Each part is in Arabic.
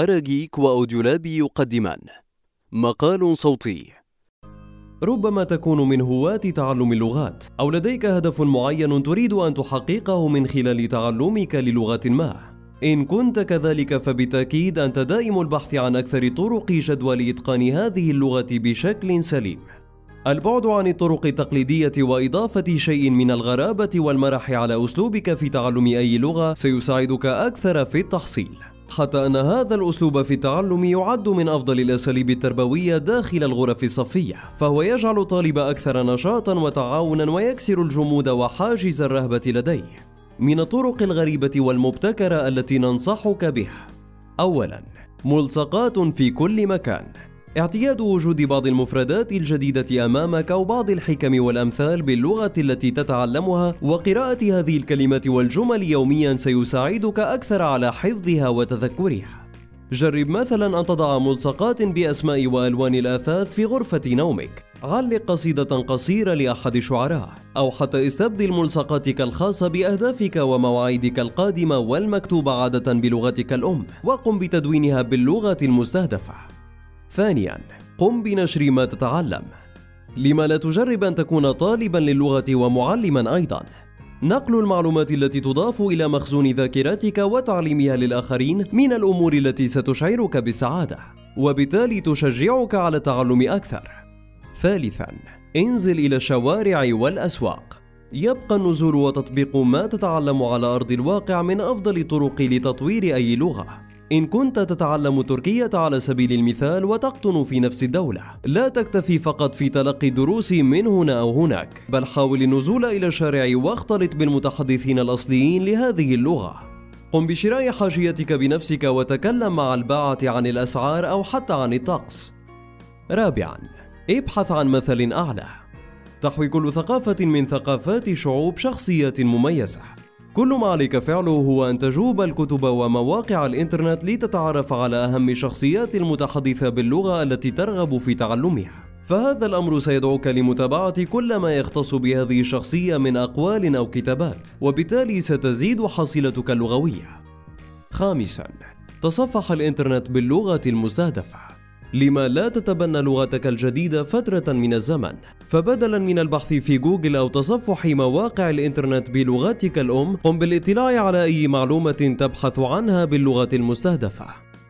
أراجيك وأوديولاب يقدمان. مقال صوتي. ربما تكون من هواة تعلم اللغات أو لديك هدف معين تريد أن تحققه من خلال تعلمك للغة ما. إن كنت كذلك فبالتأكيد أنت دائم البحث عن أكثر طرق جدول إتقان هذه اللغة بشكل سليم. البعد عن الطرق التقليدية وإضافة شيء من الغرابة والمرح على أسلوبك في تعلم أي لغة سيساعدك أكثر في التحصيل. حتى أن هذا الأسلوب في التعلم يعد من أفضل الأساليب التربوية داخل الغرف الصفية فهو يجعل الطالب أكثر نشاطا وتعاونا ويكسر الجمود وحاجز الرهبة لديه. من الطرق الغريبة والمبتكرة التي ننصحك بها أولا ملصقات في كل مكان. اعتياد وجود بعض المفردات الجديدة أمامك أو بعض الحكم والأمثال باللغة التي تتعلمها وقراءة هذه الكلمات والجمل يوميا سيساعدك أكثر على حفظها وتذكرها. جرب مثلا أن تضع ملصقات بأسماء وألوان الآثاث في غرفة نومك. علق قصيدة قصيرة لأحد الشعراء، أو حتى استبدل ملصقاتك الخاصة بأهدافك ومواعيدك القادمة والمكتوبة عادة بلغتك الأم، وقم بتدوينها باللغة المستهدفة. ثانيا قم بنشر ما تتعلم. لما لا تجرب أن تكون طالبا للغة ومعلما أيضا. نقل المعلومات التي تضاف إلى مخزون ذاكرتك وتعليمها للآخرين من الأمور التي ستشعرك بالسعاده وبالتالي تشجعك على التعلم أكثر. ثالثا انزل إلى الشوارع والأسواق. يبقى النزول وتطبيق ما تتعلم على أرض الواقع من أفضل الطرق لتطوير أي لغة. إن كنت تتعلم تركية على سبيل المثال وتقطن في نفس الدولة، لا تكتفي فقط في تلقي الدروس من هنا أو هناك، بل حاول النزول إلى الشارع واختلط بالمتحدثين الأصليين لهذه اللغة. قم بشراء حاجيتك بنفسك وتكلم مع الباعة عن الأسعار أو حتى عن الطقس. رابعاً، ابحث عن مثل أعلى. تحوي كل ثقافة من ثقافات شعوب شخصيات مميزة. كل ما عليك فعله هو أن تجوب الكتب ومواقع الإنترنت لتتعرف على أهم شخصيات المتحدثة باللغة التي ترغب في تعلمها. فهذا الأمر سيدعوك لمتابعة كل ما يختص بهذه الشخصية من أقوال أو كتابات وبالتالي ستزيد حصيلتك اللغوية. خامسا تصفح الإنترنت باللغة المستهدفة. لما لا تتبنى لغتك الجديدة فترة من الزمن. فبدلا من البحث في جوجل أو تصفح مواقع الإنترنت بلغتك الأم قم بالاطلاع على أي معلومة تبحث عنها باللغة المستهدفة.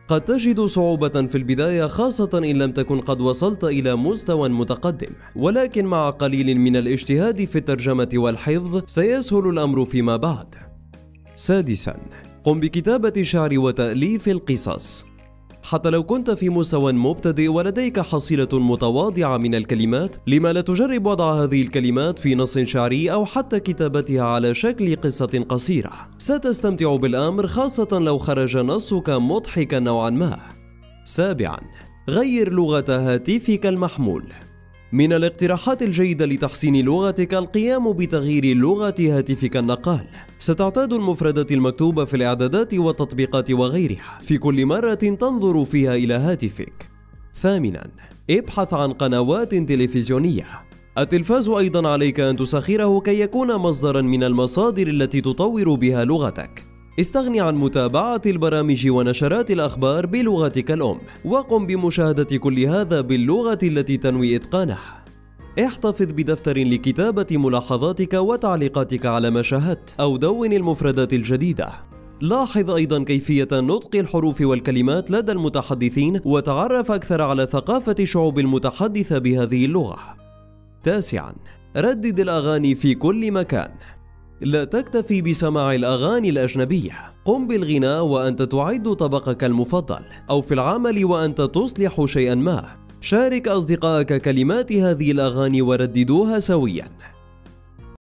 قد تجد صعوبة في البداية خاصة إن لم تكن قد وصلت إلى مستوى متقدم. ولكن مع قليل من الاجتهاد في الترجمة والحفظ سيسهل الأمر فيما بعد. سادسا قم بكتابة شعر وتأليف القصص. حتى لو كنت في مستوى مبتدئ ولديك حصيلة متواضعة من الكلمات لما لا تجرب وضع هذه الكلمات في نص شعري أو حتى كتابتها على شكل قصة قصيرة. ستستمتع بالأمر خاصة لو خرج نصك مضحكا نوعا ما. سابعا غير لغة هاتفك المحمول. من الاقتراحات الجيدة لتحسين لغتك القيام بتغيير لغة هاتفك النقال. ستعتاد المفردات المكتوبة في الإعدادات والتطبيقات وغيرها في كل مرة تنظر فيها إلى هاتفك. ثامنا، ابحث عن قنوات تلفزيونية. التلفاز أيضا عليك أن تسخره كي يكون مصدرا من المصادر التي تطور بها لغتك. استغني عن متابعة البرامج ونشرات الأخبار بلغتك الأم وقم بمشاهدة كل هذا باللغة التي تنوي إتقانها احتفظ بدفتر لكتابة ملاحظاتك وتعليقاتك على ما شاهدت أو دون المفردات الجديدة. لاحظ أيضا كيفية نطق الحروف والكلمات لدى المتحدثين وتعرف أكثر على ثقافة الشعوب المتحدثة بهذه اللغة. تاسعا ردد الأغاني في كل مكان. لا تكتفي بسماع الأغاني الأجنبية. قم بالغناء وأنت تعد طبقك المفضل أو في العمل وأنت تصلح شيئا ما. شارك أصدقائك كلمات هذه الأغاني ورددوها سويا.